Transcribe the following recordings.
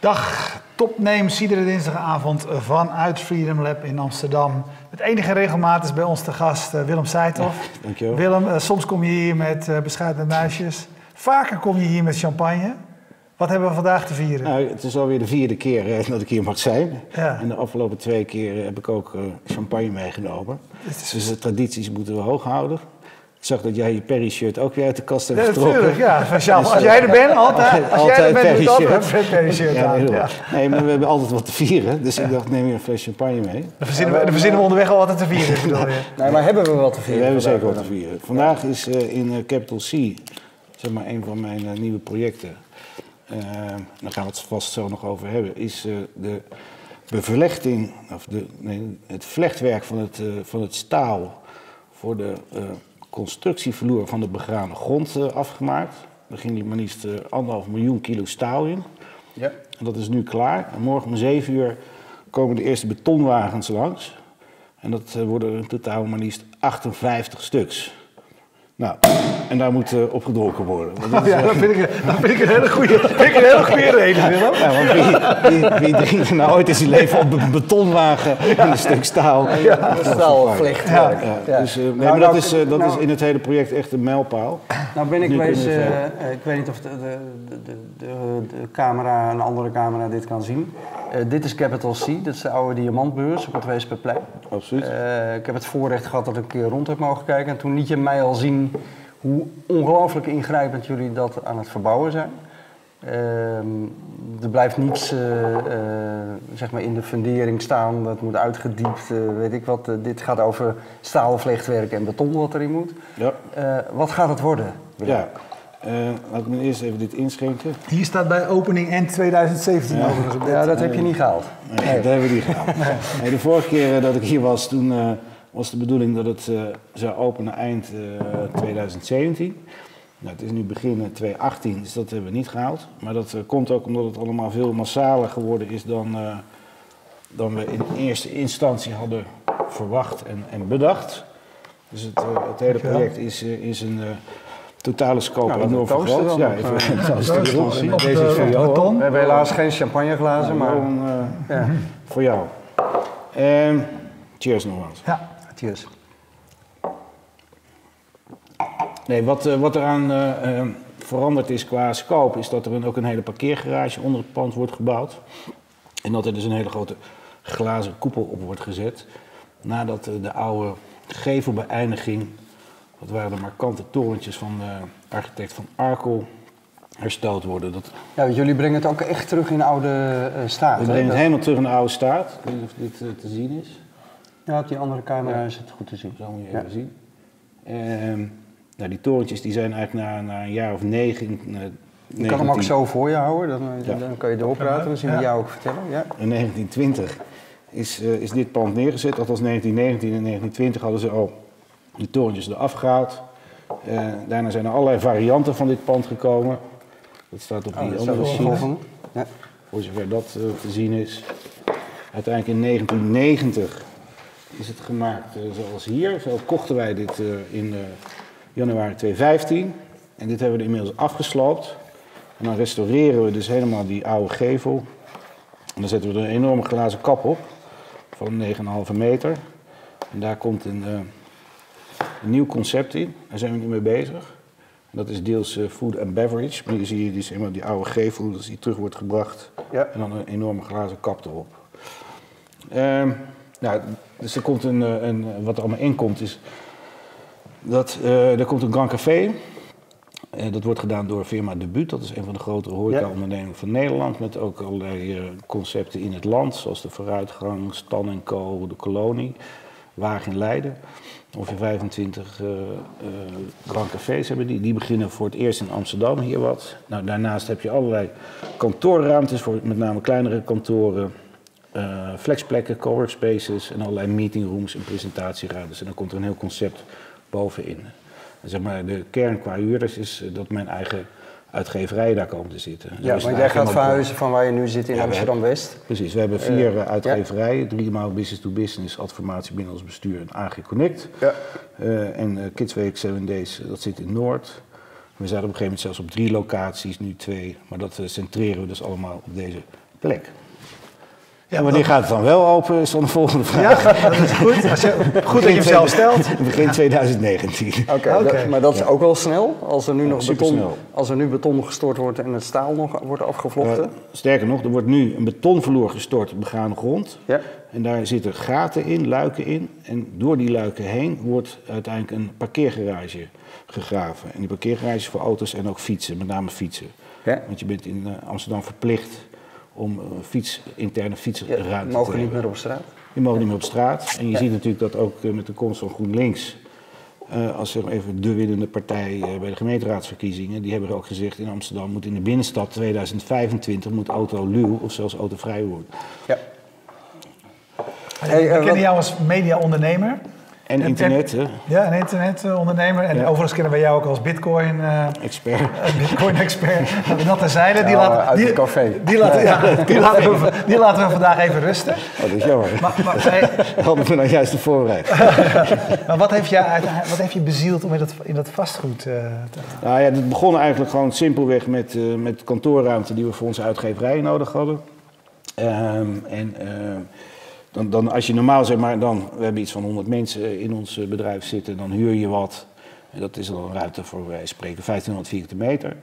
Dag, topnames iedere dinsdagavond vanuit Freedom Lab in Amsterdam. Met enige regelmaat is bij ons de gast eh, Willem Seithoff. dankjewel. Willem, eh, soms kom je hier met uh, bescheiden muisjes. Vaker kom je hier met champagne. Wat hebben we vandaag te vieren? Nou, het is alweer de vierde keer eh, dat ik hier mag zijn. Ja. En de afgelopen twee keer heb ik ook eh, champagne meegenomen. is- Dus de tradities moeten we hoog houden. Ik zag dat jij je Perry-shirt ook weer uit de kast hebt Ja, getrokken. natuurlijk, ja. Speciaal. Dus, Als eh, jij er bent, altijd. Als jij er bent, je altijd Perry-shirt. Fred Perry shirt Ja, aan. Ja. Nee, maar we hebben altijd wat te vieren. Dus ik dacht, neem je een fles champagne mee. Dan verzinnen, we, dan verzinnen we onderweg al wat te vieren. Nee, maar hebben we wat te vieren? we hebben zeker wat te vieren. Vandaag is eh, in eh, Capital C, zeg maar een van mijn eh, nieuwe projecten. eh, daar gaan we het vast zo nog over hebben. Is eh, de bevlechting, of de, nee, het vlechtwerk van het, eh, van het staal voor de eh, constructievloer van de begane grond eh, afgemaakt. Daar ging die maar liefst eh, anderhalf miljoen kilo staal in. Ja. En dat is nu klaar. En morgen om 7 uur komen de eerste betonwagens langs. En dat eh, worden in totaal maar liefst 58 stuks. Nou, en daar moet eh, opgedronken worden. Want dat is, Ja, dat vind ik, dat vind ik een hele goede, vind ik een hele goede reden, Willem. ja, want wie, wie, wie drinkt er nou ooit in zijn leven op een betonwagen en een stuk staal? Ja, staalvlechtwerk. Ja, Ja. Dus, eh, nee, Nou, maar nou, dat, is, eh, dat nou- is in het hele project echt een mijlpaal. Nou ben ik eh, eh, ik weet niet of de, de, de, de, de camera, een andere camera dit kan zien. Eh, dit is Capital C, dat is de oude diamantbeurs op het Weesperplein. Absoluut. Eh, ik heb het voorrecht gehad dat ik een keer rond heb mogen kijken. En toen liet je mij al zien hoe ongelooflijk ingrijpend jullie dat aan het verbouwen zijn. Ehm, er blijft niets eh, eh, zeg maar in de fundering staan, dat moet uitgediept, eh, weet ik wat. Dit gaat over staalvlechtwerk en beton wat erin moet. Ja, Eh, wat gaat het worden? ja. Eh, laat ik me eerst even dit inschenken. Hier staat bij opening end 2017 overigens op dit. Ja, dat heb je niet gehaald. Nee, dat hebben we niet gedaan. Nee, de vorige keer dat ik hier was, toen eh, was de bedoeling dat het eh, zou openen eind eh, 2017. Nou, het is nu begin eh, 2018, dus dat hebben we niet gehaald. Maar dat eh, komt ook omdat het allemaal veel massaler geworden is dan, eh, dan we in eerste instantie hadden verwacht en, en bedacht. Dus het, eh, het hele project is, eh, is een eh, totale scope Nou, enorm vergroot. dan Ja, even eh, op Deze de- is voor jou. We hebben helaas geen champagneglazen, maar... Gewoon, eh, Ja. voor jou. Ehm, cheers nogmaals. Ja. Cheers. Nee, wat, eh, wat eraan eh, eh, veranderd is qua scope, is dat er een, ook een hele parkeergarage onder het pand wordt gebouwd. En dat er dus een hele grote glazen koepel op wordt gezet. Nadat de oude gevelbeëindiging, dat waren de markante torentjes van de architect van Arkel, hersteld worden. Dat, Ja, jullie brengen het ook echt terug in oude eh, staat. we brengen het helemaal terug in de oude staat. Ik weet niet of dit te zien is. Ja, op die andere camera is het goed te zien. Zo moet je Ja. even zien. Ehm, nou, die torentjes die zijn eigenlijk na, na een jaar of negen... Je kan hem ook 19 zo voor je houden, dan, eh, Ja. dan kan je doorpraten. Dan zien we Ja. jou ook vertellen. Ja. In 1920 is, eh, is dit pand neergezet. Althans 1919 en 1920 hadden ze al die torentjes eraf gehaald. Eh, daarna zijn er allerlei varianten van dit pand gekomen. Dat staat op Oh, die dat andere volgende. Ja. voor zover dat te zien is. Uiteindelijk in 1990 is het gemaakt eh, zoals hier. Zo kochten wij dit eh, in eh, januari 2015. En dit hebben we inmiddels afgesloopt. En dan restaureren we dus helemaal die oude gevel. En dan zetten we er een enorme glazen kap op van 9,5 meter. En daar komt een, een nieuw concept in. Daar zijn we nu mee bezig. En dat is deels food and beverage. Maar hier zie je dus helemaal die oude gevel, dus die terug wordt gebracht. Ja. En dan een enorme glazen kap erop. Ehm, nou, dus er komt een, eh, een, wat er allemaal in komt is dat eh, er komt een Grand Café. Eh, dat wordt gedaan door firma Debuut. Dat is een van de grotere horeca-ondernemingen van Nederland. Met ook allerlei concepten in het land. Zoals de Vooruitgang, Stan Co, de Kolonie. Wagen in Leiden. Ongeveer 25 eh, eh, Grand Cafés hebben die. Die beginnen voor het eerst in Amsterdam, hier wat. Nou, daarnaast heb je allerlei kantoorruimtes voor met name kleinere kantoren. Eh, flexplekken, coworkspaces en allerlei meetingrooms en presentatieruimtes. En dan komt er een heel concept bovenin. En zeg maar, de kern qua huurders is eh, dat mijn eigen uitgeverij daar komen te zitten. Ja, want jij gaat verhuizen van waar je nu zit in Ja, Amsterdam-West. Precies, we hebben vier eh, uitgeverijen. Driemaal Business to Business, Adformatie Binnenlands Bestuur en AG Connect. Ja. En Kids Week 7 Days, dat zit in Noord. We zaten op een gegeven moment zelfs op drie locaties, nu twee. Maar dat centreren we dus allemaal op deze plek. Ja, en wanneer gaat het dan wel open, is dan de volgende vraag. Ja, dat is goed. Als je, goed dat je hem zelf stelt. Begin 2019. Oké, maar dat is ook wel snel. Als er nu nog beton, als er nu beton gestort wordt en het staal nog wordt afgevlochten. Sterker nog, er wordt nu een betonvloer gestort op begane grond. ja. En daar zitten gaten in, luiken in. En door die luiken heen wordt uiteindelijk een parkeergarage gegraven. En die parkeergarage is voor auto's en ook fietsen, met name fietsen. Ja. Want je bent in eh, Amsterdam verplicht om eh, fiets, interne Ja, fietsruimte we te mogen niet meer op straat. Je mag niet meer op straat. En je ziet natuurlijk dat ook eh, met de komst van GroenLinks, eh, als zeg maar even de winnende partij bij de gemeenteraadsverkiezingen, die hebben ook gezegd in Amsterdam moet in de binnenstad 2025 moet autoluw of zelfs autovrij worden. Ja. Hey, We kennen wat- jou als media-ondernemer. En En- internet, hè, Ja, een internetondernemer. En Ja. overigens kennen wij jou ook als bitcoin, eh, expert. bitcoin-expert. Dat terzijde. Die Ja, laten, uit die, het café. Die laten, ja, die, laten we, die laten we vandaag even rusten. Oh, dat is jammer. Maar, maar, hey, Hadden we nou juist de voorbereid. maar wat, heeft uit- wat heeft je bezield om in dat, in dat vastgoed eh, te gaan? Nou ja, het begon eigenlijk gewoon simpelweg met, eh, met kantoorruimte die we voor onze uitgeverij nodig hadden. Ehm, en ehm, dan, dan als je normaal zeg maar, dan, we hebben iets van 100 mensen in ons eh, bedrijf zitten, dan huur je wat. En dat is dan een ruimte voor, wij spreken, 1500 vierkante meter.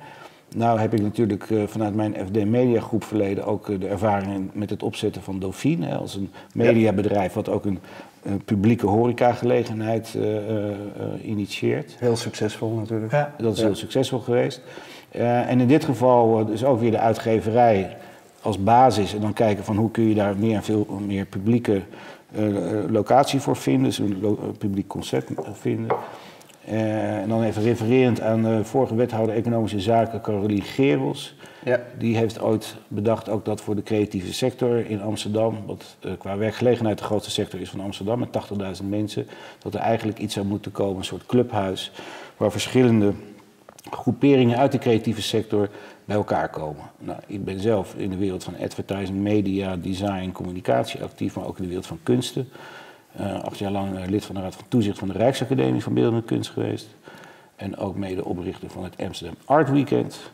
Nou heb ik natuurlijk eh, vanuit mijn FD Media Groep verleden ook eh, de ervaring met het opzetten van Dauphine. Als een mediabedrijf wat ook een, een publieke horecagelegenheid eh, eh, initieert. Heel succesvol natuurlijk. Ja. Dat is heel succesvol geweest. En in dit geval eh, dus ook weer de uitgeverij als basis. En dan kijken van hoe kun je daar meer en veel meer publieke eh, locatie voor vinden. Dus een eh, publiek concept vinden. Eh, en dan even refererend aan de vorige wethouder Economische Zaken, Caroline Gerels. Ja. Die heeft ooit bedacht ook dat voor de creatieve sector in Amsterdam, wat qua werkgelegenheid de grootste sector is van Amsterdam met 80.000 mensen, dat er eigenlijk iets zou moeten komen, een soort clubhuis, waar verschillende groeperingen uit de creatieve sector bij elkaar komen. Nou, ik ben zelf in de wereld van advertising, media, design, communicatie actief, maar ook in de wereld van kunsten. Eh, acht jaar lang eh, lid van de Raad van Toezicht van de Rijksacademie van Beeldende Kunst geweest. En ook mede oprichter van het Amsterdam Art Weekend.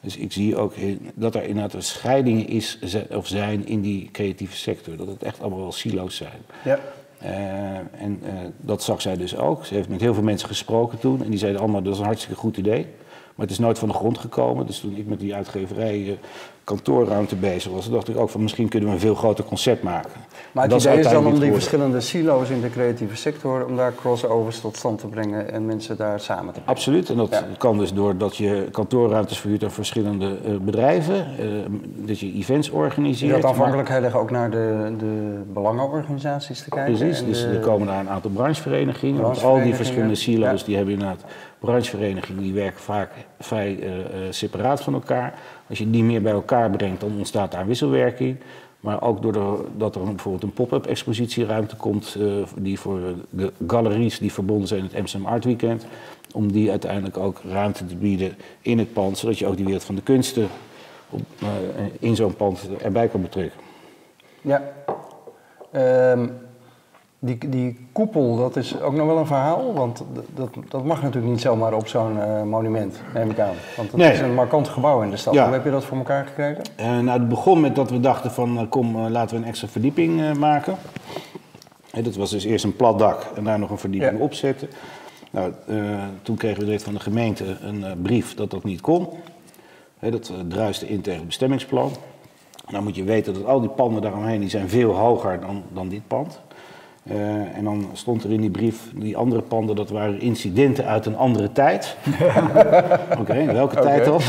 Dus ik zie ook dat er inderdaad een scheiding is of zijn in die creatieve sector. Dat het echt allemaal wel silo's zijn. Ja. Eh, en dat zag zij dus ook. Ze heeft met heel veel mensen gesproken toen. En die zeiden allemaal, dat is een hartstikke goed idee. Maar het is nooit van de grond gekomen. Dus toen ik met die uitgeverij eh, kantoorruimte bezig was, dacht ik ook van misschien kunnen we een veel groter concept maken. Maar het dat idee is dan om die verschillende silo's in de creatieve sector, om daar crossovers tot stand te brengen en mensen daar samen te brengen. Absoluut, en dat Ja. kan dus doordat je kantoorruimtes verhuurt aan verschillende eh, bedrijven, eh, dat je events Je organiseert. had maar- afhankelijkheid leggen ook naar de, de belangenorganisaties te kijken. Precies, dus de- er komen daar een aantal brancheverenigingen. Want al die verschillende silo's ja. die hebben inderdaad brancheverenigingen, die werken vaak vrij eh, eh, separaat van elkaar. Als je die meer bij elkaar brengt, dan ontstaat daar wisselwerking. Maar ook doordat er bijvoorbeeld een pop-up expositieruimte komt, eh, die voor de galeries die verbonden zijn met het Art Weekend, om die uiteindelijk ook ruimte te bieden in het pand, zodat je ook die wereld van de kunsten op, in zo'n pand erbij kan betrekken. Ja. Ehm, die, die koepel, dat is ook nog wel een verhaal, want dat, dat mag natuurlijk niet zomaar op zo'n eh, monument, neem ik aan. Want het Nee. is een markant gebouw in de stad. Ja. Hoe heb je dat voor elkaar gekregen? Eh, nou, het begon met dat we dachten van, eh, kom, laten we een extra verdieping maken. Dat was dus eerst een plat dak en daar nog een verdieping Ja. opzetten. Nou, eh, toen kregen we direct van de gemeente een brief dat dat niet kon. Dat druiste in tegen het bestemmingsplan. Nou moet je weten dat al die panden daaromheen die zijn veel hoger dan, dan dit pand. Eh, en dan stond er in die brief, die andere panden, dat waren incidenten uit een andere tijd. Oké, welke tijd dan?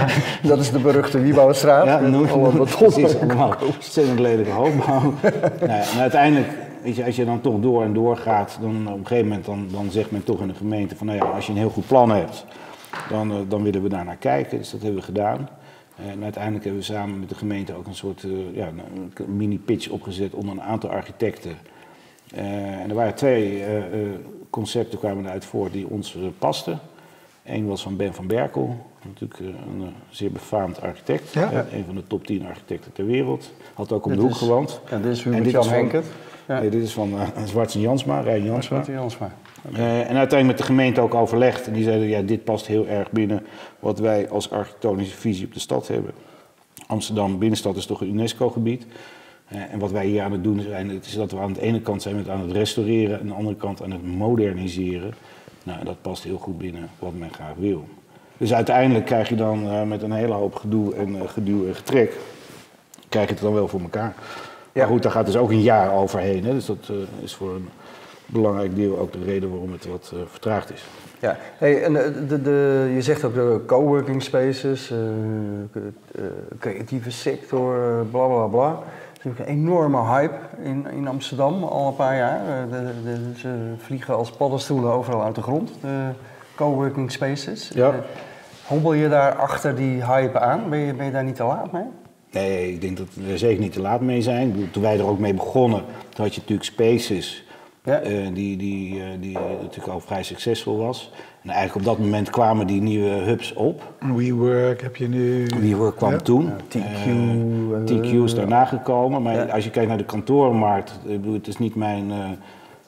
Dat is de beruchte Wiebouwstraat. Ja, noem, beton. precies, allemaal ontzettend lelijke hoogbouw. nou ja, en uiteindelijk, weet je, als je dan toch door en door gaat, dan op een gegeven moment dan, dan zegt men toch in de gemeente van, nou ja, als je een heel goed plan hebt, dan, eh, dan willen we daar naar kijken. Dus dat hebben we gedaan. En uiteindelijk hebben we samen met de gemeente ook een soort eh, ja, mini-pitch opgezet onder een aantal architecten. Eh, en er waren twee eh, eh, concepten kwamen eruit voort die ons pasten. Eén was van Ben van Berkel, natuurlijk een zeer befaamd architect. Ja. Een van de top 10 architecten ter wereld. Had ook om Dit de hoek is- gewoond. Ja, dit is En Hubert dit Jan Henkert. Ja. Nee, dit is van uh, Zwarts en Jansma, Rijn Jansma. Jansma. En uiteindelijk met de gemeente ook overlegd. En die zeiden, ja, dit past heel erg binnen wat wij als architectonische visie op de stad hebben. Amsterdam binnenstad is toch een UNESCO-gebied. Eh, en wat wij hier aan het doen zijn, het is dat we aan de ene kant zijn met aan het restaureren en aan de andere kant aan het moderniseren. Nou, dat past heel goed binnen wat men graag wil. Dus uiteindelijk krijg je dan eh, met een hele hoop gedoe en uh, geduw en getrek, krijg je het dan wel voor elkaar. Ja. Maar goed, daar gaat dus ook een jaar overheen. Hè? Dus dat uh, is voor een belangrijk deel ook de reden waarom het wat vertraagd is. Ja, hey, en de, de, de, je zegt ook de coworking spaces, creatieve sector, bla bla bla. Is natuurlijk een enorme hype in, in Amsterdam al een paar jaar. De, de, ze vliegen als paddenstoelen overal uit de grond, de coworking spaces. Ja. Hobbel je daar achter die hype aan? Ben je, ben je daar niet te laat mee? Nee, ik denk dat we er zeker niet te laat mee zijn. Toen wij er ook mee begonnen, toen had je natuurlijk Spaces, Ja. eh, die, die, eh, die natuurlijk al vrij succesvol was. En eigenlijk op dat moment kwamen die nieuwe hubs op. WeWork heb je nu. WeWork kwam Ja. toen. TQ, Eh, TQ is daarna gekomen. Maar Ja. als je kijkt naar de kantorenmarkt, ik bedoel, het is niet mijn eh,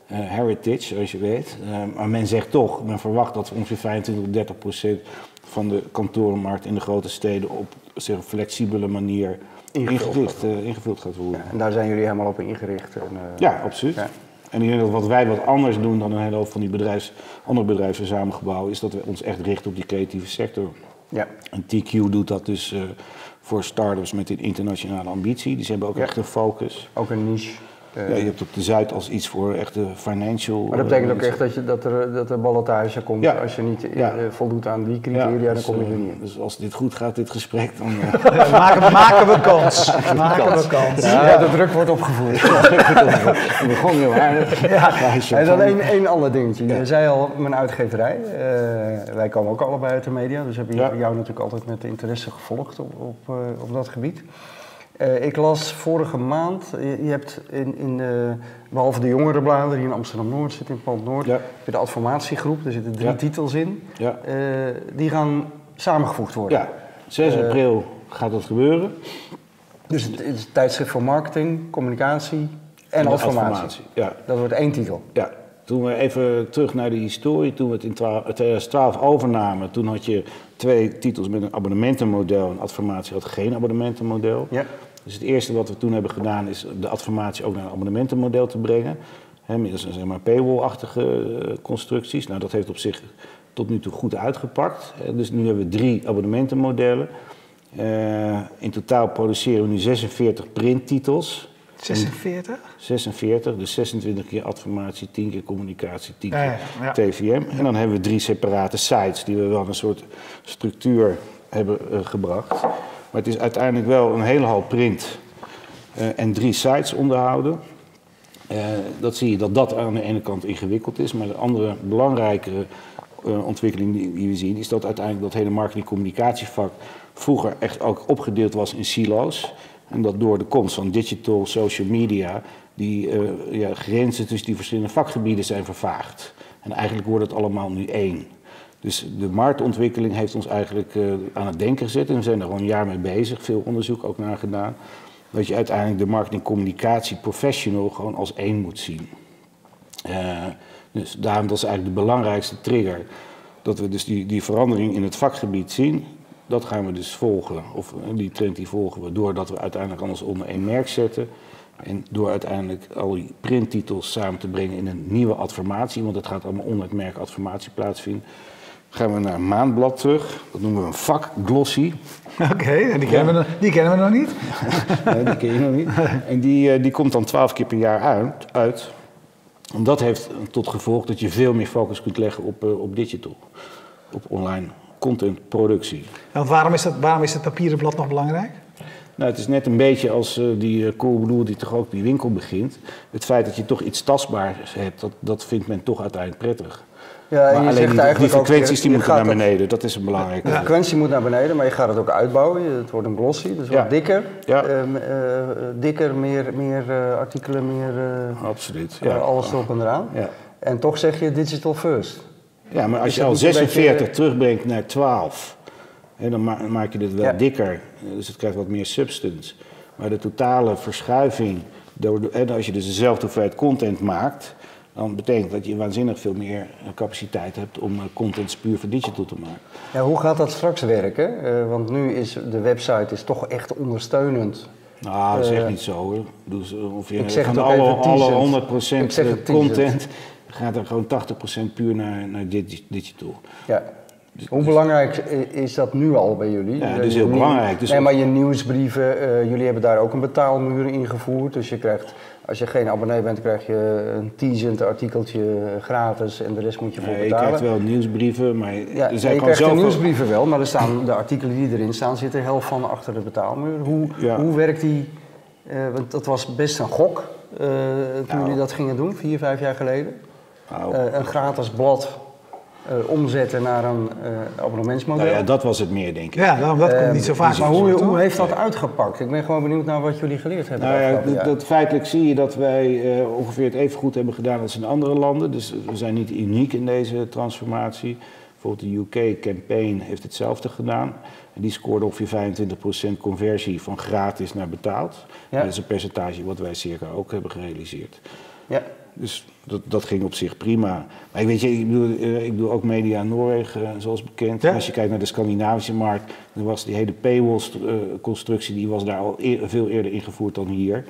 eh, heritage, zoals je weet. Maar men zegt toch, men verwacht dat ongeveer 25 tot 30 procent van de kantorenmarkt in de grote steden op zeg, een flexibele manier Ingevuld ingericht, eh, ingevuld gaat worden. En daar zijn jullie helemaal op ingericht. En, eh, Ja, absoluut. En ik denk dat wat wij wat anders doen dan een hele hoop van die bedrijfs, andere bedrijven samengebouwen, is dat we ons echt richten op die creatieve sector. ja. En TQ doet dat dus eh, voor start-ups met een internationale ambitie. Die hebben ook Ja. echt een focus. ook een niche. Eh, Ja, je hebt op de Zuid als iets voor echte financial. maar dat betekent eh, ook echt dat, je, dat, er, dat er ballotage komt. Ja. Als je niet eh, Ja. voldoet aan die ja, criteria, dan dus, kom je eh, er niet in. Dus als dit goed gaat, dit gesprek, dan... eh, maken, maken we kans. Maken we kans. Ja, de druk wordt opgevoerd. we begonnen heel aardig. Ja. En dan één, één ander dingetje. Je zei al, mijn uitgeverij. eh, wij komen ook allebei uit de media, dus hebben Ja. jou natuurlijk altijd met interesse gevolgd op, op, eh, op dat gebied. Eh, ik las vorige maand, je, je hebt in, in de, behalve de jongerenbladen die in Amsterdam-Noord zit, in Pand Noord, Ja. de adformatiegroep, daar zitten drie Ja. titels in. Ja. Eh, die gaan samengevoegd worden. ja, 6 Eh, april gaat dat gebeuren. Dus het is een tijdschrift voor marketing, communicatie en de adformatie. Ja, Dat wordt één titel. Ja, toen we even terug naar de historie, toen we het in 12 2012 overnamen, toen had je twee titels met een abonnementenmodel en adformatie had geen abonnementenmodel. Ja. Dus het eerste wat we toen hebben gedaan is de adformatie ook naar een abonnementenmodel te brengen. Hè, middels een zeg maar, paywall-achtige eh, constructies. Nou, dat heeft op zich tot nu toe goed uitgepakt. Dus nu hebben we drie abonnementenmodellen. Eh, in totaal produceren we nu 46 printtitels. 46? 46, dus 26 keer adformatie, 10 keer communicatie, 10 keer Ja, ja, ja. TVM. En dan hebben we drie separate sites die we wel een soort structuur hebben eh, gebracht. Maar het is uiteindelijk wel een hele hoop print eh, en drie sites onderhouden. Eh, dat zie je dat dat aan de ene kant ingewikkeld is, maar de andere belangrijkere eh, ontwikkeling die, die we zien is dat uiteindelijk dat hele marketing-communicatievak vroeger echt ook opgedeeld was in silo's. En dat door de komst van digital, social media, die eh, ja, grenzen tussen die verschillende vakgebieden zijn vervaagd. En eigenlijk wordt het allemaal nu één. Dus de marktontwikkeling heeft ons eigenlijk eh, aan het denken gezet. En we zijn er al een jaar mee bezig, veel onderzoek ook naar gedaan. Dat je uiteindelijk de marketing-communicatie professional gewoon als één moet zien. Eh, dus daarom dat is eigenlijk de belangrijkste trigger. Dat we dus die, die verandering in het vakgebied zien. Dat gaan we dus volgen. Of die trend die volgen we doordat we uiteindelijk alles onder één merk zetten. En door uiteindelijk al die printtitels samen te brengen in een nieuwe adformatie. Want het gaat allemaal onder het merk adformatie plaatsvinden. Gaan we naar een maandblad terug. Dat noemen we een vakglossy. Oké, en die, kennen we nog- die kennen we nog niet. Nee, die ken je nog niet. En die, eh, die komt dan twaalf keer per jaar uit. uit. En dat heeft tot gevolg dat je veel meer focus kunt leggen op, eh, op digital. Op online contentproductie. Want waarom is, dat, waarom is het papieren blad nog belangrijk? Nou, het is net een beetje als eh, die uh, Coolblue die toch ook die winkel begint. Het feit dat je toch iets tastbaars hebt, dat, dat vindt men toch uiteindelijk prettig. Ja, en maar je alleen zegt die, die eigenlijk ook, frequenties je- die je moeten naar beneden, dat is een belangrijke. De frequentie moet naar beneden, maar je gaat het ook uitbouwen. Het wordt een glossy, dus Ja. wat dikker. Ja. Ehm, eh, dikker, meer, meer eh, artikelen, meer eh, Absoluut. Ja. alles erop en eraan. Ja. En toch zeg je digital first. Ja, maar als Is je al niet een 46 beetje- terugbrengt naar 12, hè, dan ma- maak je het wel Ja. dikker. Dus het krijgt wat meer substance. Maar de totale verschuiving, door hè, als je dus dezelfde hoeveelheid content maakt, dan betekent dat je waanzinnig veel meer eh, capaciteit hebt om eh, content puur voor digital te maken. Ja, hoe gaat dat straks werken? Eh, want nu is de website is toch echt ondersteunend. Nou, dat is echt Eh, niet zo hoor. Dus uh, ongeveer ik zeg van alle, alle Ik 100% zeg het teasend. content gaat er gewoon 80% puur naar, naar digi- digital. Ja. Hoe belangrijk is dat nu al bij jullie? Ja, dat is heel nieuw- belangrijk. Dus nee, maar je nieuwsbrieven, eh, jullie hebben daar ook een betaalmuur ingevoerd. Dus je krijgt, als je geen abonnee bent, krijg je een teasend artikeltje gratis en de rest moet je voor Nee, je betalen. krijgt wel nieuwsbrieven, maar Ja, er zijn je krijgt de nieuwsbrieven wel, maar er staan de artikelen die erin staan, zitten helft van achter de betaalmuur. Hoe, Ja. hoe werkt die? eh, want dat was best een gok eh, toen jullie dat gingen doen, vier, vijf jaar geleden. Eh, een gratis blad eh, omzetten naar een eh, abonnementsmodel. nou ja, dat was het meer, denk ik. Ja, dat komt niet zo vaak Maar hoe, hoe heeft dat uitgepakt? Ik ben gewoon benieuwd naar wat jullie geleerd hebben. Nou ja, dat, feitelijk zie je dat wij eh, ongeveer het even goed hebben gedaan als in andere landen. Dus we zijn niet uniek in deze transformatie. Bijvoorbeeld de UK Campaign heeft hetzelfde gedaan. En die scoorde ongeveer 25% conversie van gratis naar betaald. Ja. Dat is een percentage wat wij circa ook hebben gerealiseerd. Ja, Dus dat, dat ging op zich prima. Maar ik weet je, ik bedoel, eh, ik doe ook media Noorwegen, eh, zoals bekend. Ja. Als je kijkt naar de Scandinavische markt, dan was die hele paywall-constructie, die was daar al eer- veel eerder ingevoerd dan hier.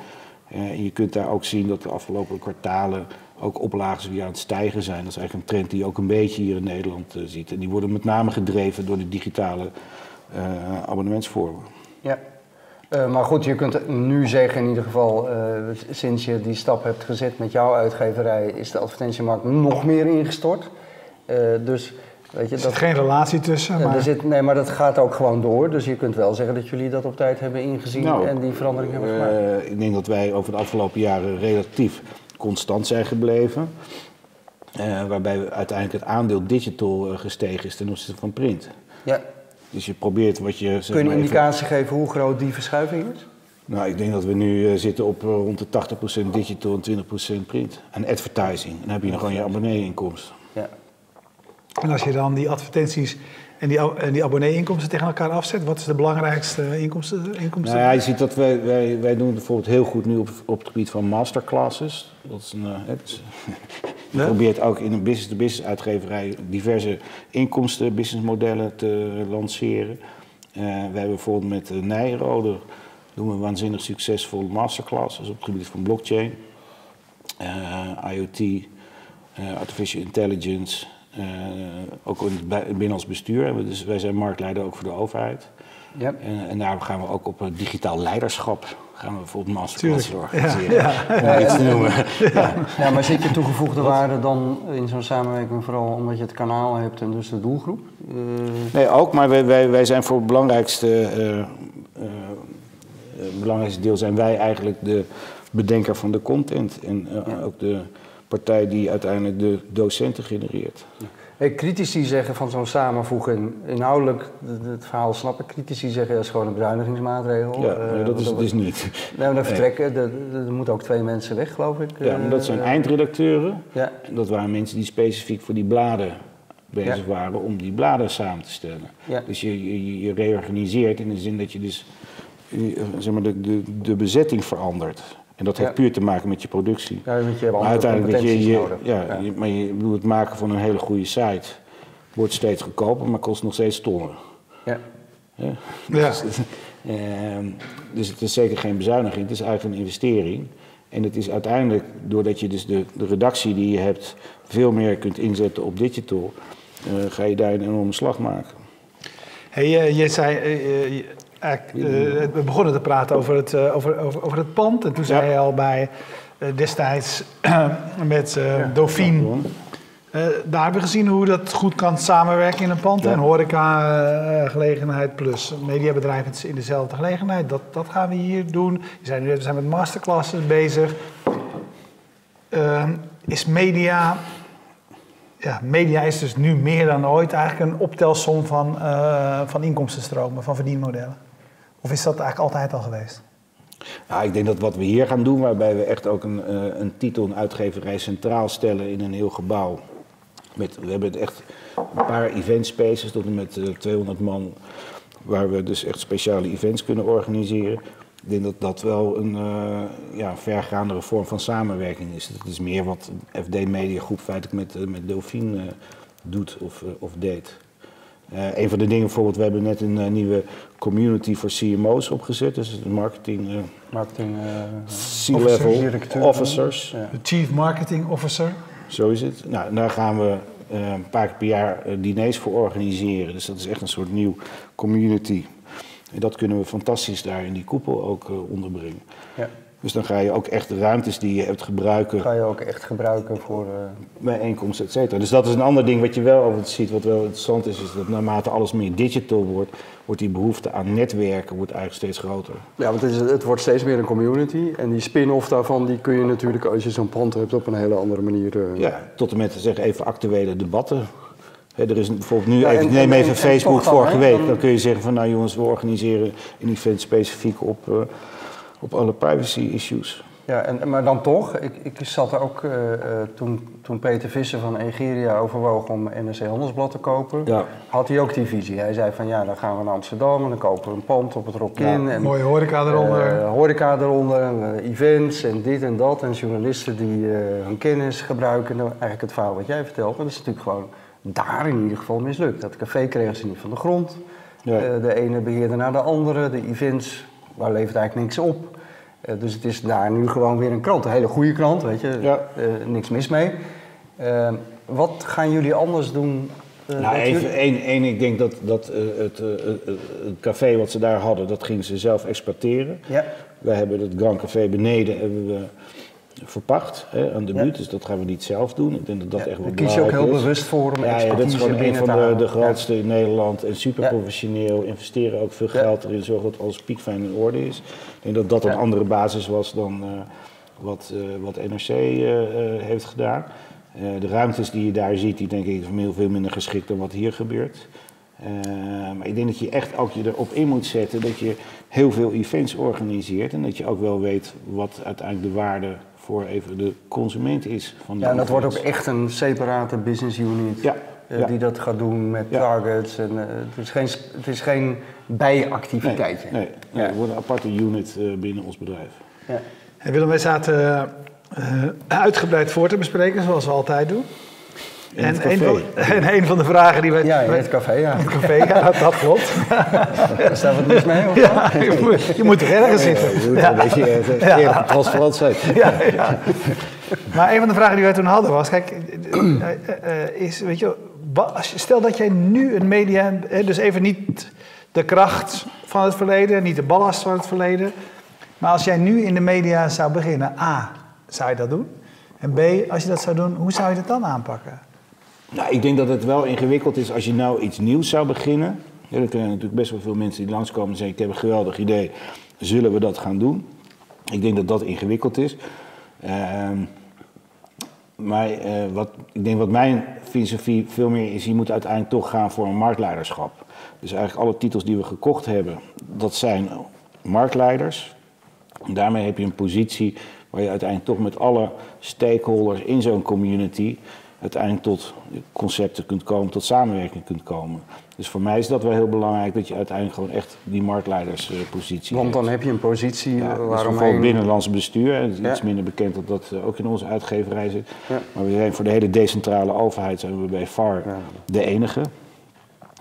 Eh, en je kunt daar ook zien dat de afgelopen kwartalen ook oplages weer aan het stijgen zijn. Dat is eigenlijk een trend die je ook een beetje hier in Nederland ziet. En die worden met name gedreven door de digitale eh, abonnementsvormen. ja. Eh, maar goed, je kunt nu zeggen in ieder geval, eh, sinds je die stap hebt gezet met jouw uitgeverij, is de advertentiemarkt nog meer ingestort. Eh, dus weet je, Er zit dat, geen relatie tussen, maar... er zit, nee, maar dat gaat ook gewoon door. Dus je kunt wel zeggen dat jullie dat op tijd hebben ingezien Nou, en die verandering hebben gemaakt. Eh, ik denk dat wij over de afgelopen jaren relatief constant zijn gebleven. Eh, waarbij we uiteindelijk het aandeel digital gestegen is ten opzichte van print. ja. Dus je probeert wat je. Kun je een maar even- indicatie geven hoe groot die verschuiving is? nou, ik denk dat we nu eh, zitten op eh, rond de 80% digital en 20% print. En advertising. En dan heb je nog gewoon je abonnee-inkomsten. Ja. En als je dan die advertenties en die, en die abonnee-inkomsten tegen elkaar afzet, wat is de belangrijkste inkomsten? inkomsten? Nou ja, je ziet dat wij, wij, wij doen het bijvoorbeeld heel goed nu op, op het gebied van masterclasses. Dat is een, eh, het is- je Ja? probeert ook in een business-to-business uitgeverij diverse inkomsten, businessmodellen te lanceren. Eh, we hebben bijvoorbeeld met uh, Nijrode doen we waanzinnig succesvolle masterclasses op het gebied van blockchain, eh, IoT, eh, artificial intelligence, eh, ook in het bij- binnenlands bestuur. Dus wij zijn marktleider ook voor de overheid. Ja. En, en daar gaan we ook op het digitaal leiderschap gaan we bijvoorbeeld masterclasses organiseren. Om iets te noemen. Ja, maar zit je toegevoegde waarde dan in zo'n samenwerking vooral omdat je het kanaal hebt en dus de doelgroep? Eh, Nee, ook, maar wij, wij, wij zijn voor het belangrijkste, eh, eh, belangrijkste deel zijn wij eigenlijk de bedenker van de content. En eh, ook de partij die uiteindelijk de docenten genereert. hey, critici zeggen van zo'n samenvoeging, inhoudelijk, het, verhaal snap ik, critici zeggen dat is gewoon een bezuinigingsmaatregel. Ja, Eh, nee, dat is het dus niet. Nee, maar dan vertrekken, er, er moeten ook twee mensen weg geloof ik. Ja, maar dat zijn Eh, eindredacteuren. Ja, dat waren mensen die specifiek voor die bladen bezig Ja. waren om die bladen samen te stellen. Ja. Dus je, je, je reorganiseert in de zin dat je dus eh, zeg maar, de, de, de bezetting verandert. En dat heeft Ja. puur te maken met je productie. ja want je hebt Maar uiteindelijk dat je, competenties je, nodig. ja, je- maar je, bedoel, het maken van een hele goede site wordt steeds goedkoper, maar kost nog steeds tonnen. Ja. Ja. Dus, ehm, dus het is zeker geen bezuiniging, het is eigenlijk een investering. En het is uiteindelijk, doordat je dus de, de redactie die je hebt veel meer kunt inzetten op digital, eh, ga je daar een enorme slag maken. Hey, eh, je zei, eh, we begonnen te praten over het, eh, over, over, over het pand. En toen zei je al bij eh, destijds met Dauphine. Eh, daar hebben we gezien hoe dat goed kan samenwerken in een pand. Ja. En horeca, eh, gelegenheid plus mediabedrijven in dezelfde gelegenheid. Dat, dat gaan we hier doen. Nu net, we zijn met masterclasses bezig. Is media... Ja, media is dus nu meer dan ooit eigenlijk een optelsom van, van inkomstenstromen, van verdienmodellen. Of is dat eigenlijk altijd al geweest? Ik denk dat wat we hier gaan doen, waarbij we echt ook een, eh, een titel, een uitgeverij centraal stellen in een heel gebouw. Met, we hebben echt een paar event spaces tot en met eh, 200 man, waar we dus echt speciale events kunnen organiseren. Ik denk dat dat wel een uh, ja, vergaandere vorm van samenwerking is. Het is meer wat FD Media Groep feitelijk met, met Delphine doet of, of deed. Uh, een van de dingen bijvoorbeeld, we hebben net een uh, nieuwe community voor CMO's opgezet. Dus marketing, uh, marketing C-level officers. Ja. De Chief Marketing Officer. Zo is het. Nou, daar gaan we een paar keer per jaar diners voor organiseren. Dus dat is echt een soort nieuw community. En dat kunnen we fantastisch daar in die koepel ook onderbrengen. Ja. Dus dan ga je ook echt de ruimtes die je hebt gebruiken. Ga je ook echt gebruiken voor. Uh... Bijeenkomsten, et cetera. Dus dat is een ander ding wat je wel over ziet, wat wel interessant is, is dat naarmate alles meer digital wordt, wordt die behoefte aan netwerken wordt eigenlijk steeds groter. Ja, want het, is, het wordt steeds meer een community. En die spin-off daarvan, die kun je natuurlijk als je zo'n pand hebt op een hele andere manier. Uh... Ja, tot en met zeg even actuele debatten. er is bijvoorbeeld nu, even, neem even Facebook vorige week. Dan kun je zeggen van nou jongens, we organiseren een event specifiek op. Uh, op alle privacy issues. Ja, en, maar dan toch, ik, ik zat er ook uh, toen, toen Peter Visser van Egeria overwoog om NRC Handelsblad te kopen, ja. had hij ook die visie. Hij zei van ja, dan gaan we naar Amsterdam en dan kopen we een pand op het Rokin. Ja, en, mooie horeca eronder. Uh, horeca eronder, events en dit en dat. En journalisten die hun kennis gebruiken. Nou, eigenlijk het verhaal wat jij vertelt, dat is natuurlijk gewoon daar in ieder geval mislukt. Dat café kregen ze niet van de grond. Ja. de ene beheerde naar de andere, de events waar levert eigenlijk niks op. Uh, dus het is daar nu gewoon weer een krant. Een hele goede krant, weet je. Ja. Uh, niks mis mee. Uh, wat gaan jullie anders doen? nou, even één, één. Ik denk dat, dat het, het, café wat ze daar hadden, dat gingen ze zelf exploiteren. Ja. Wij hebben het Grand Café beneden hebben we verpacht hè, aan de buurt. Dus dat gaan we niet zelf doen. Ik denk dat dat echt wel kies je ook heel bewust voor om ja, ja, dat is gewoon een van de, de grootste in Nederland. En super professioneel. Investeren ook veel geld erin. Zorgen dat alles piekfijn in orde is. Ik denk dat dat een andere basis was dan uh, wat, uh, wat NRC uh, heeft gedaan. de ruimtes die je daar ziet, die denk ik veel, veel minder geschikt dan wat hier gebeurt. maar ik denk dat je echt ook je erop in moet zetten dat je heel veel events organiseert. En dat je ook wel weet wat uiteindelijk de waarde voor even de consument is. Van ja, en dat wordt ook echt een separate business unit. Ja. Uh, die dat gaat doen met targets. En, uh, het, is geen, het is geen bijactiviteitje. Nee, nee, het wordt een aparte unit uh, binnen ons bedrijf. Ja. En Willem, wij zaten uitgebreid voor te bespreken, zoals we altijd doen. En een, van, en een van de vragen die wij... Ja, in het café, ja. Het café, ja, dat, dat klopt. Wat mis mee? Of ja, je moet, je moet er ergens zitten. je moet een beetje uh, ja. transparant zijn. Ja, ja. Maar een van de vragen die wij toen hadden was... Kijk, uh, is, weet je, stel dat jij nu een media... Dus even niet de kracht van het verleden, niet de ballast van het verleden... Maar als jij nu in de media zou beginnen, A, zou je dat doen? En B, als je dat zou doen, hoe zou je dat dan aanpakken? Nou, ik denk dat het wel ingewikkeld is als je nou iets nieuws zou beginnen. Dan kunnen natuurlijk best wel veel mensen die langskomen en zeggen: Ik heb een geweldig idee, zullen we dat gaan doen? Ik denk dat dat ingewikkeld is. Uh, maar uh, wat, ik denk wat mijn filosofie veel meer is: je moet uiteindelijk toch gaan voor een marktleiderschap. Dus eigenlijk alle titels die we gekocht hebben, dat zijn marktleiders. En daarmee heb je een positie waar je uiteindelijk toch met alle stakeholders in zo'n community uiteindelijk tot concepten kunt komen, tot samenwerking kunt komen. Dus voor mij is dat wel heel belangrijk dat je uiteindelijk gewoon echt die marktleiderspositie Want dan heb je een positie ja, waarom dus binnenlands bestuur, is iets minder bekend dat dat ook in onze uitgeverij zit. Ja. Maar we zijn voor de hele decentrale overheid zijn we bij VAR de enige.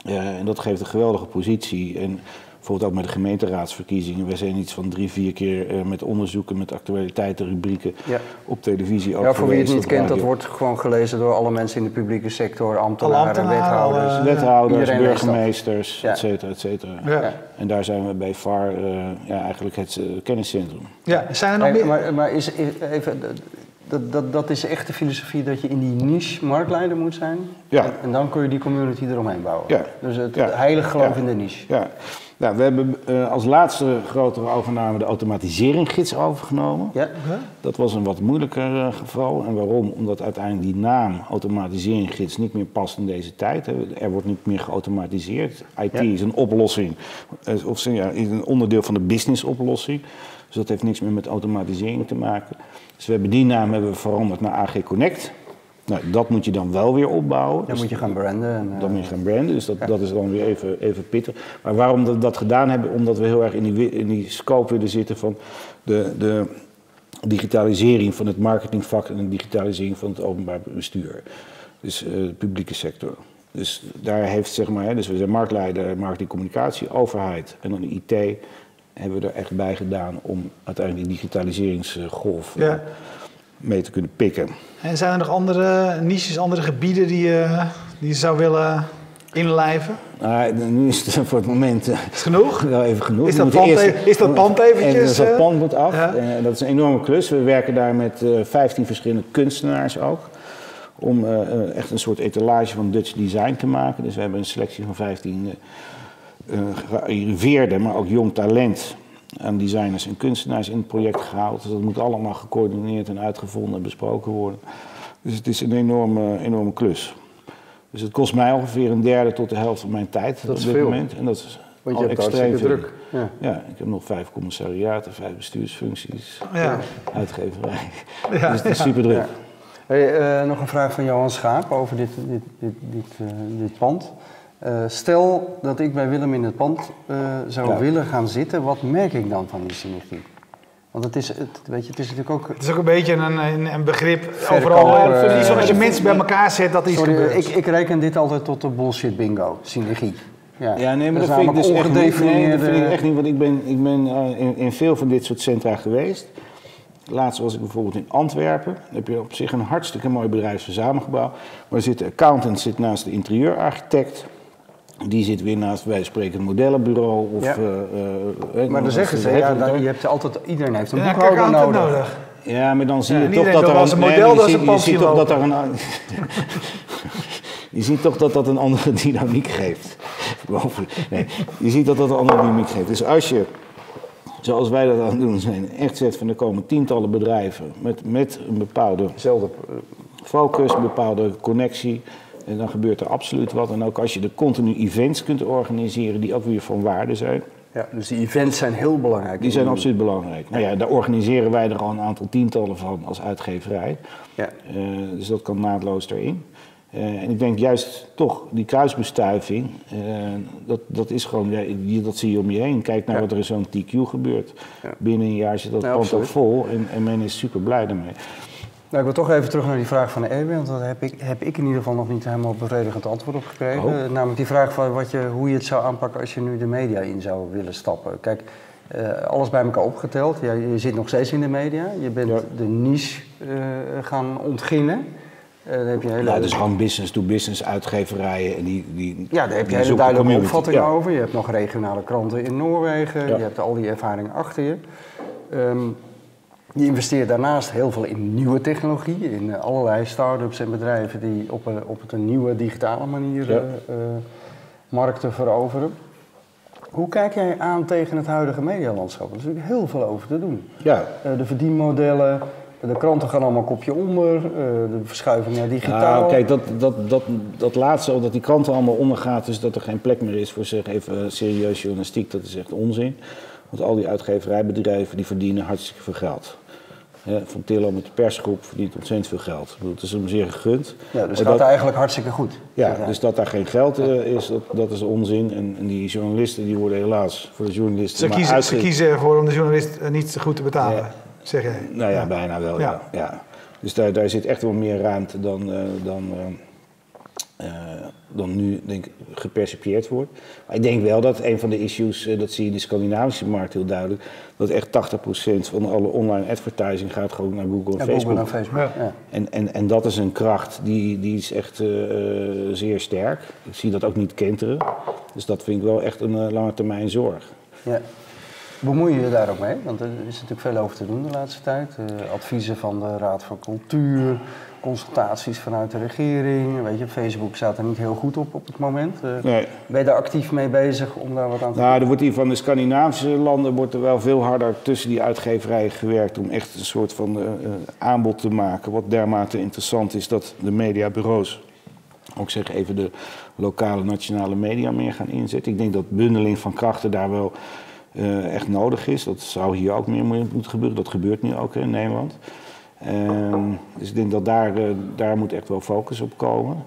Uh, en dat geeft een geweldige positie. En Bijvoorbeeld ook met de gemeenteraadsverkiezingen. We zijn iets van drie, vier keer uh, met onderzoeken, met actualiteiten, rubrieken ja. op televisie. Ook ja, voor wie het niet kent, dat wordt gewoon gelezen door alle mensen in de publieke sector, ambtenaren, ambtenaren wethouders. Alle, wethouders, burgemeesters, et cetera, et cetera. Ja. En daar zijn we bij VAR uh, ja, eigenlijk het uh, kenniscentrum. Ja, zijn er nog meer? Maar, maar is, even, dat, dat, dat is echt de filosofie dat je in die niche marktleider moet zijn. Ja. En, en dan kun je die community eromheen bouwen. Ja. Dus het, ja. heilig geloof in de niche. Ja. Nou, we hebben uh, als laatste grotere overname de automatiseringsgids overgenomen. Ja. Dat was een wat moeilijker uh, geval. En waarom? Omdat uiteindelijk die naam automatiseringsgids niet meer past in deze tijd. Er wordt niet meer geautomatiseerd. IT is een oplossing, uh, of ja, is een onderdeel van de businessoplossing. Dus dat heeft niks meer met automatisering te maken. Dus we hebben die naam hebben we veranderd naar AG Connect. Nou, dat moet je dan wel weer opbouwen. Dan Dus moet je gaan branden. En, dan eh, moet je gaan branden, dus dat, dat is dan weer even, even pittig. Maar waarom we dat gedaan hebben, omdat we heel erg in die, in die scope willen zitten van de, de digitalisering van het marketingvak en de digitalisering van het openbaar bestuur. Dus eh, de publieke sector. Dus daar heeft, zeg maar, hè, dus we zijn marktleider, marketing, communicatie, overheid en dan IT hebben we er echt bij gedaan om uiteindelijk die digitaliseringsgolf eh, Ja. Mee te kunnen pikken. En zijn er nog andere niches, andere gebieden die je, die je zou willen inlijven? Nou, nu is het voor het moment eh, Is het genoeg? wel even genoeg. Is dat pand even- is dat pand eventjes, En dat eh? pand moet af. Ja. En dat is een enorme klus. We werken daar met eh 15 verschillende kunstenaars ook. Om eh, eh, echt een soort etalage van Dutch design te maken. Dus we hebben een selectie van 15 eh, eh, gearriveerde, maar ook jong talent aan designers en kunstenaars in het project gehaald. Dus dat moet allemaal gecoördineerd en uitgevonden en besproken worden. Dus het is een enorme, enorme klus. Dus het kost mij ongeveer een derde tot de helft van mijn tijd Dat is op dit veel. moment. En dat is Want je al hebt extreem druk. Ja. Ja, ik heb nog vijf commissariaten, vijf bestuursfuncties, Ja. uitgeverij. Ja, dus het is super druk. Ja. Hey, eh, nog een vraag van Johan Schaap over dit, dit, dit, dit, eh, dit pand. Eh, stel dat ik bij Willem in het pand eh, zou Ja. willen gaan zitten, wat merk ik dan van die synergie? Want het is, het, weet je, het is natuurlijk ook... Het is ook een beetje een, een, een begrip Verkoop, overal. voor die, als je mensen bij elkaar zet, dat Sorry, gebeurt. ik, ik reken dit altijd tot de bullshit bingo, synergie. Ja, nee, maar dat dat, is vind ik dus echt niet. Nee, dat vind ik echt niet, want ik ben, ik ben eh, in, in veel van dit soort centra geweest. Laatst was ik bijvoorbeeld in Antwerpen. Daar heb je op zich een hartstikke mooi bedrijfsverzamelgebouw. Maar zit de accountant zit naast de interieurarchitect. Die zit weer naast, wij spreken, een modellenbureau. Of, Ja. eh, eh, eh, Maar dan zeggen ze, ja, dan, je hebt altijd, iedereen heeft een Ja, boekhouder nodig. nodig. Ja, maar dan zie Ja, je toch dat er een... model je, ziet, toch dat er een... je ziet toch dat dat een andere dynamiek geeft. Nee, je ziet dat dat een andere dynamiek geeft. Dus als je, zoals wij dat aan het doen zijn, echt zet van er komen tientallen bedrijven met, met een bepaalde focus, een bepaalde connectie. En dan gebeurt er absoluut wat. En ook als je de continu events kunt organiseren die ook weer van waarde zijn. Ja, dus die events zijn heel belangrijk. Die zijn absoluut belangrijk. Nou ja, daar organiseren wij er al een aantal tientallen van als uitgeverij. Ja. Eh, dus dat kan naadloos erin. Eh, en ik denk juist toch, die kruisbestuiving, eh, dat, dat is gewoon, ja, dat zie je om je heen. Kijk naar Ja. wat er in zo'n TQ gebeurt. Ja. Binnen een jaar zit dat Ja, pand ook vol en, en men is super blij daarmee. Nou, ik wil toch even terug naar die vraag van Erwin, want daar heb ik, heb ik in ieder geval nog niet helemaal bevredigend antwoord op gekregen. Oh. Eh, namelijk die vraag van wat je, hoe je het zou aanpakken als je nu de media in zou willen stappen. Kijk, eh, alles bij elkaar opgeteld. Ja, je zit nog steeds in de media. Je bent Ja. de niche eh, gaan ontginnen. Daar heb je hele, het is gewoon business-to-business uitgeverijen. En die, die, ja, daar heb je hele duidelijke community. opvattingen Ja. over. Je hebt nog regionale kranten in Noorwegen. Ja. Je hebt al die ervaring achter je. Ehm, je investeert daarnaast heel veel in nieuwe technologie, in eh, allerlei start-ups en bedrijven die op een, op een nieuwe digitale manier Ja. eh, eh, markten veroveren. Hoe kijk jij aan tegen het huidige medialandschap? Er is natuurlijk heel veel over te doen. Ja, Eh, de verdienmodellen, de kranten gaan allemaal kopje onder, eh, de verschuiving naar digitaal. Nou, kijk, dat, dat, dat, dat laatste, dat die kranten allemaal ondergaat, dus dat er geen plek meer is voor zeg even serieus journalistiek, dat is echt onzin. Want al die uitgeverijbedrijven die verdienen hartstikke veel geld. Hè, van Tillo met de persgroep verdient ontzettend veel geld. Ik bedoel, het is hem zeer gegund. ja, dus dat- gaat eigenlijk hartstikke goed. ja, dus dat daar geen geld eh, is, dat, dat is onzin. En, en die journalisten die worden helaas voor de journalisten Ze maar kiezen, uitge- ze kiezen ervoor om de journalist eh, niet zo goed te betalen, Ja. zeg jij. Nou ja, bijna wel, ja. Ja. ja. Dus daar, daar zit echt wel meer ruimte dan, eh, dan, dan nu denk ik, gepercipieerd wordt. Maar ik denk wel dat een van de issues, eh, dat zie je in de Scandinavische markt heel duidelijk, dat echt 80% van alle online advertising gaat gewoon naar Google en Ja, Facebook. Google en Facebook. Ja. En, en, en dat is een kracht die, die is echt eh, eh, zeer sterk. Ik zie dat ook niet kenteren. Dus dat vind ik wel echt een eh, lange termijn zorg. Ja. Bemoei je je daar ook mee? Want er is natuurlijk veel over te doen de laatste tijd. Eh, adviezen van de Raad van Cultuur, consultaties vanuit de regering. Weet je, Facebook staat er niet heel goed op op het moment. Eh, Nee. Ben je daar actief mee bezig om daar wat aan te doen? Nou, er wordt hier van de Scandinavische landen wordt er wel veel harder tussen die uitgeverijen gewerkt om echt een soort van eh, eh, aanbod te maken. Wat dermate interessant is dat de mediabureaus, ook zeg even de lokale nationale media meer gaan inzetten. Ik denk dat bundeling van krachten daar wel echt nodig is. Dat zou hier ook meer mo- moeten gebeuren. Dat gebeurt nu ook in Nederland. Ehm, dus ik denk dat daar, eh, daar moet echt wel focus op komen.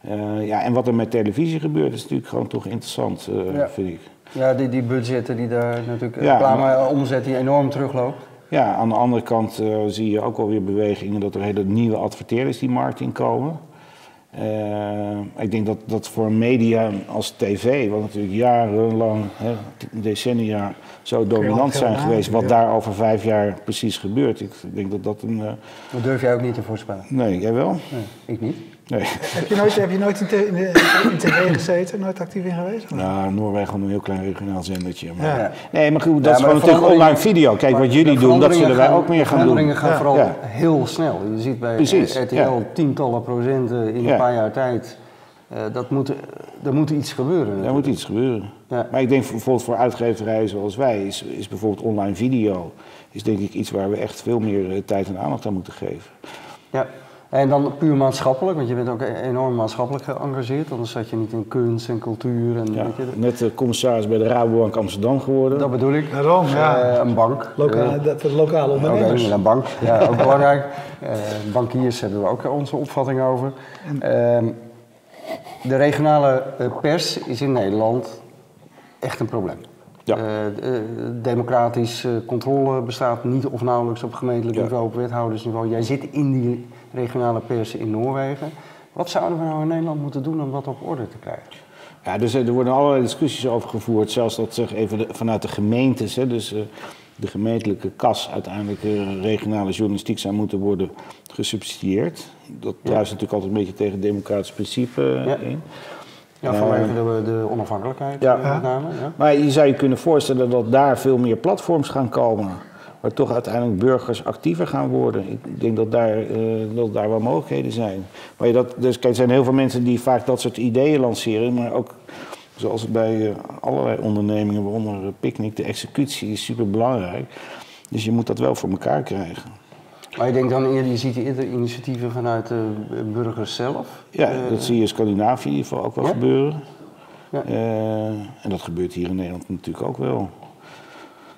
Eh, ja, en wat er met televisie gebeurt is natuurlijk gewoon toch interessant, eh, Ja. vind ik. Ja, die, die budgetten die daar natuurlijk Ja, reclame omzet die enorm terugloopt. Ja, aan de andere kant zie je ook wel weer bewegingen dat er hele nieuwe adverteerders die markt inkomen. Eh, ik denk dat dat voor een media als tv, wat natuurlijk jarenlang, hè, decennia zo dominant zijn geweest, wat daar over vijf jaar precies gebeurt. Ik denk dat dat een. eh, Dat durf jij ook niet te voorspellen. nee, jij wel? Nee, ik niet. Nee. Heb je nooit, heb je nooit in, te- in, de- in tv gezeten? Nooit actief in geweest? Nou, Noorwegen had een heel klein regionaal zendertje. Maar... Ja. Nee, maar goed, dat Ja, is gewoon de natuurlijk online video. Kijk, wat de jullie doen, dat zullen wij ook meer de gaan doen. veranderingen gaan Ja. vooral Ja. heel snel. Je ziet bij Precies, RTL ja. tientallen procenten in Ja. een paar jaar tijd. Eh, dat moet, er moet iets gebeuren. Er moet iets gebeuren. Ja. Maar ik denk voor- bijvoorbeeld voor uitgeverijen zoals wij, is, is bijvoorbeeld online video, is denk ik iets waar we echt veel meer eh, tijd en aandacht aan moeten geven. Ja. En dan puur maatschappelijk, want je bent ook enorm maatschappelijk geëngageerd. Anders zat je niet in kunst en cultuur. En, Ja, weet je, net eh, commissaris bij de Rabobank Amsterdam geworden. dat bedoel ik. Daarom, ja. Eh, een bank. Loka Eh, dat, de lokale Oké, ondernemers. een bank, ja, ook belangrijk. Eh, bankiers hebben we ook onze opvatting over. Ehm, de regionale pers is in Nederland echt een probleem. Ja. Eh, eh, democratisch eh, controle bestaat niet of nauwelijks op gemeentelijk Ja. niveau, op wethoudersniveau. Jij zit in die regionale pers in Noorwegen. Wat zouden we nou in Nederland moeten doen om dat op orde te krijgen? Ja, dus er worden allerlei discussies over gevoerd, zelfs dat zeg even vanuit de gemeentes, hè, dus de gemeentelijke kas uiteindelijk regionale journalistiek zou moeten worden gesubsidieerd. Dat druist natuurlijk altijd een beetje tegen het democratisch principe Ja. in. Ja, vanwege de, de onafhankelijkheid Ja. eh, met name. Ja. Maar je zou je kunnen voorstellen dat daar veel meer platforms gaan komen. Waar toch uiteindelijk burgers actiever gaan worden. Ik denk dat daar, eh, dat daar wel mogelijkheden zijn. Maar je dat, dus, kijk, er zijn heel veel mensen die vaak dat soort ideeën lanceren. Maar ook zoals bij eh, allerlei ondernemingen, waaronder eh, Picnic, de executie is super belangrijk. Dus je moet dat wel voor elkaar krijgen. Maar je denkt dan eerder, je ziet eerder initiatieven vanuit de burgers zelf. Ja, Eh, dat zie je in Scandinavië in ieder geval ook wel Ja? gebeuren. Ja. Eh, en dat gebeurt hier in Nederland natuurlijk ook wel.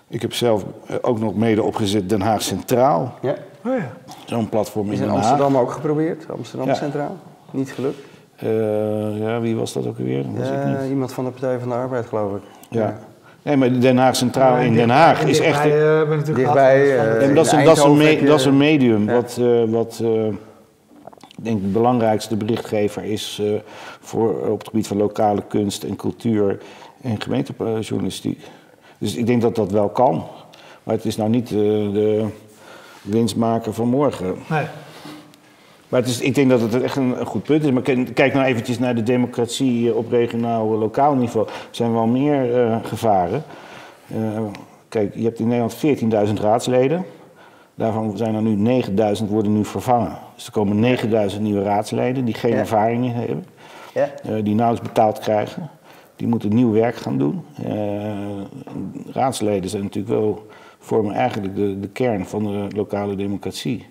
Ik heb zelf eh, ook nog mede opgezet Den Haag Centraal. Ja. Oh ja. Zo'n platform in Is in Den Haag. Amsterdam ook geprobeerd, Amsterdam Ja. Centraal. Niet gelukt. Eh, ja, wie was dat ook alweer? Dat was ik Eh, niet. iemand van de Partij van de Arbeid, geloof ik. Ja. Nee, maar Den Haag Centraal in Den Haag is echt... dichtbij, eh, hebben we natuurlijk Dichtbij, de- eh, maar dat, is een, dat, is een dat is een medium Ja. wat, eh, wat eh, ik denk de belangrijkste berichtgever is eh, voor, op het gebied van lokale kunst en cultuur en gemeentejournalistiek. Dus ik denk dat dat wel kan. Maar het is nou niet eh, de winstmaker van morgen. Nee. Maar het is, ik denk dat het echt een, een goed punt is. Maar kijk, kijk nou eventjes naar de democratie eh, op regionaal, eh, lokaal niveau. Er zijn wel meer eh, gevaren. Kijk, je hebt in Nederland 14.000 raadsleden. Daarvan zijn er nu 9.000 worden nu vervangen. Dus er komen 9.000 nieuwe raadsleden die geen Ja. ervaring hebben. Ja. die nauwelijks betaald krijgen. Die moeten nieuw werk gaan doen. Raadsleden zijn natuurlijk wel, vormen eigenlijk de, de kern van de lokale democratie.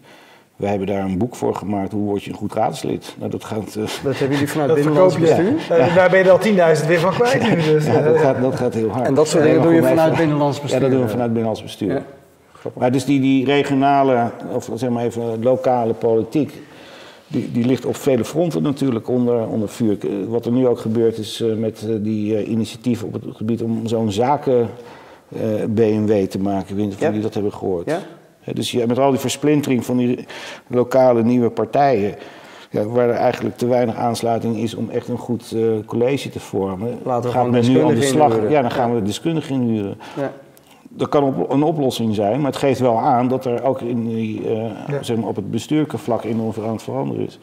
Wij hebben daar een boek voor gemaakt, hoe word je een goed raadslid? Nou, dat gaat, eh, Dat hebben jullie vanuit Dat binnenlands bestuur. Eh, Daar ben je er al 10.000 weer van kwijt nu. Dus, ja, eh, dat, gaat, dat gaat heel hard. En dat soort dingen doe je vanuit binnenlands bestuur. Ja, dat doen we vanuit binnenlands bestuur. Ja. Maar dus die, die regionale, of zeg maar even lokale politiek, die, die ligt op vele fronten natuurlijk onder, onder vuur. Wat er nu ook gebeurt is eh, met die eh, initiatieven op het gebied om zo'n zaken eh, BMW te maken. Ik weet niet of Ja. jullie dat hebben gehoord. Ja. Dus met al die versplintering van die lokale nieuwe partijen, ja, waar er eigenlijk te weinig aansluiting is om echt een goed eh, college te vormen, Laten we gewoon men nu aan de slag. inhuren. Ja, dan gaan we deskundigen inhuren. Ja. Dat kan op- een oplossing zijn, maar het geeft wel aan dat er ook in die, eh, Ja. zeg maar op het bestuurlijke vlak enorm aan het veranderen is.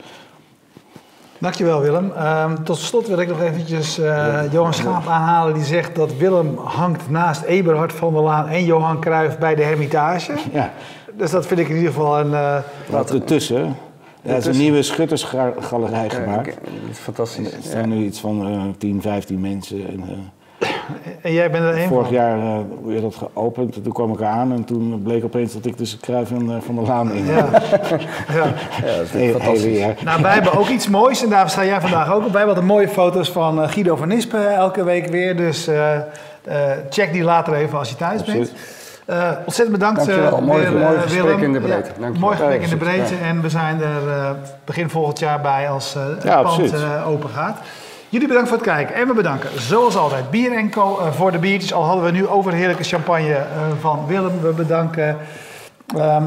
Dankjewel Willem. Ehm, tot slot wil ik nog eventjes eh, Johan Schaap aanhalen. Die zegt dat Willem hangt naast Eberhard van der Laan en Johan Cruijff bij de Hermitage. Ja, Dus dat vind ik in ieder geval een... eh, wat ertussen. Ja, er is een nieuwe schuttersgalerij gemaakt. Fantastisch. Er staan nu iets van eh 10, 15 mensen. En, eh, en jij bent er een vorig van. jaar eh, werd dat geopend. Toen kwam ik eraan en toen bleek opeens dat ik tussen Cruijff en eh, Van der Laan in. Ja. ja. Ja, dat is fantastisch. hele jaar. Nou, wij hebben ook iets moois en daar sta jij vandaag ook op bij. Wat de mooie foto's van eh, Guido van Nispen elke week weer. Dus eh, eh, check die later even als je thuis Absoluut. bent. Eh, ontzettend bedankt. eh, Dankjewel. Mooi- weer, mooi gesprek Willem. in de breedte. Ja, Dankjewel. mooi gesprek Ja, in de breedte. En we zijn er eh, begin volgend jaar bij als eh, het Ja, pand eh, open gaat. Jullie bedankt voor het kijken. En we bedanken zoals altijd Bier Co. eh, voor de biertjes. Al hadden we nu overheerlijke champagne eh, van Willem. We bedanken ehm,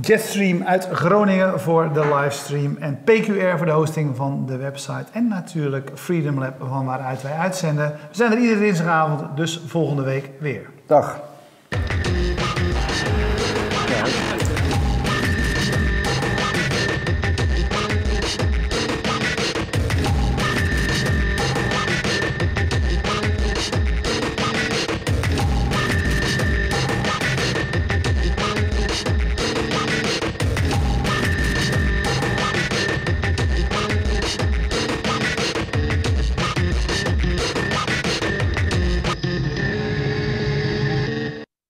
Jetstream uit Groningen voor de livestream. En PQR voor de hosting van de website. En natuurlijk Freedom Lab van waaruit wij uitzenden. We zijn er iedere dinsdagavond, dus volgende week weer. Dag.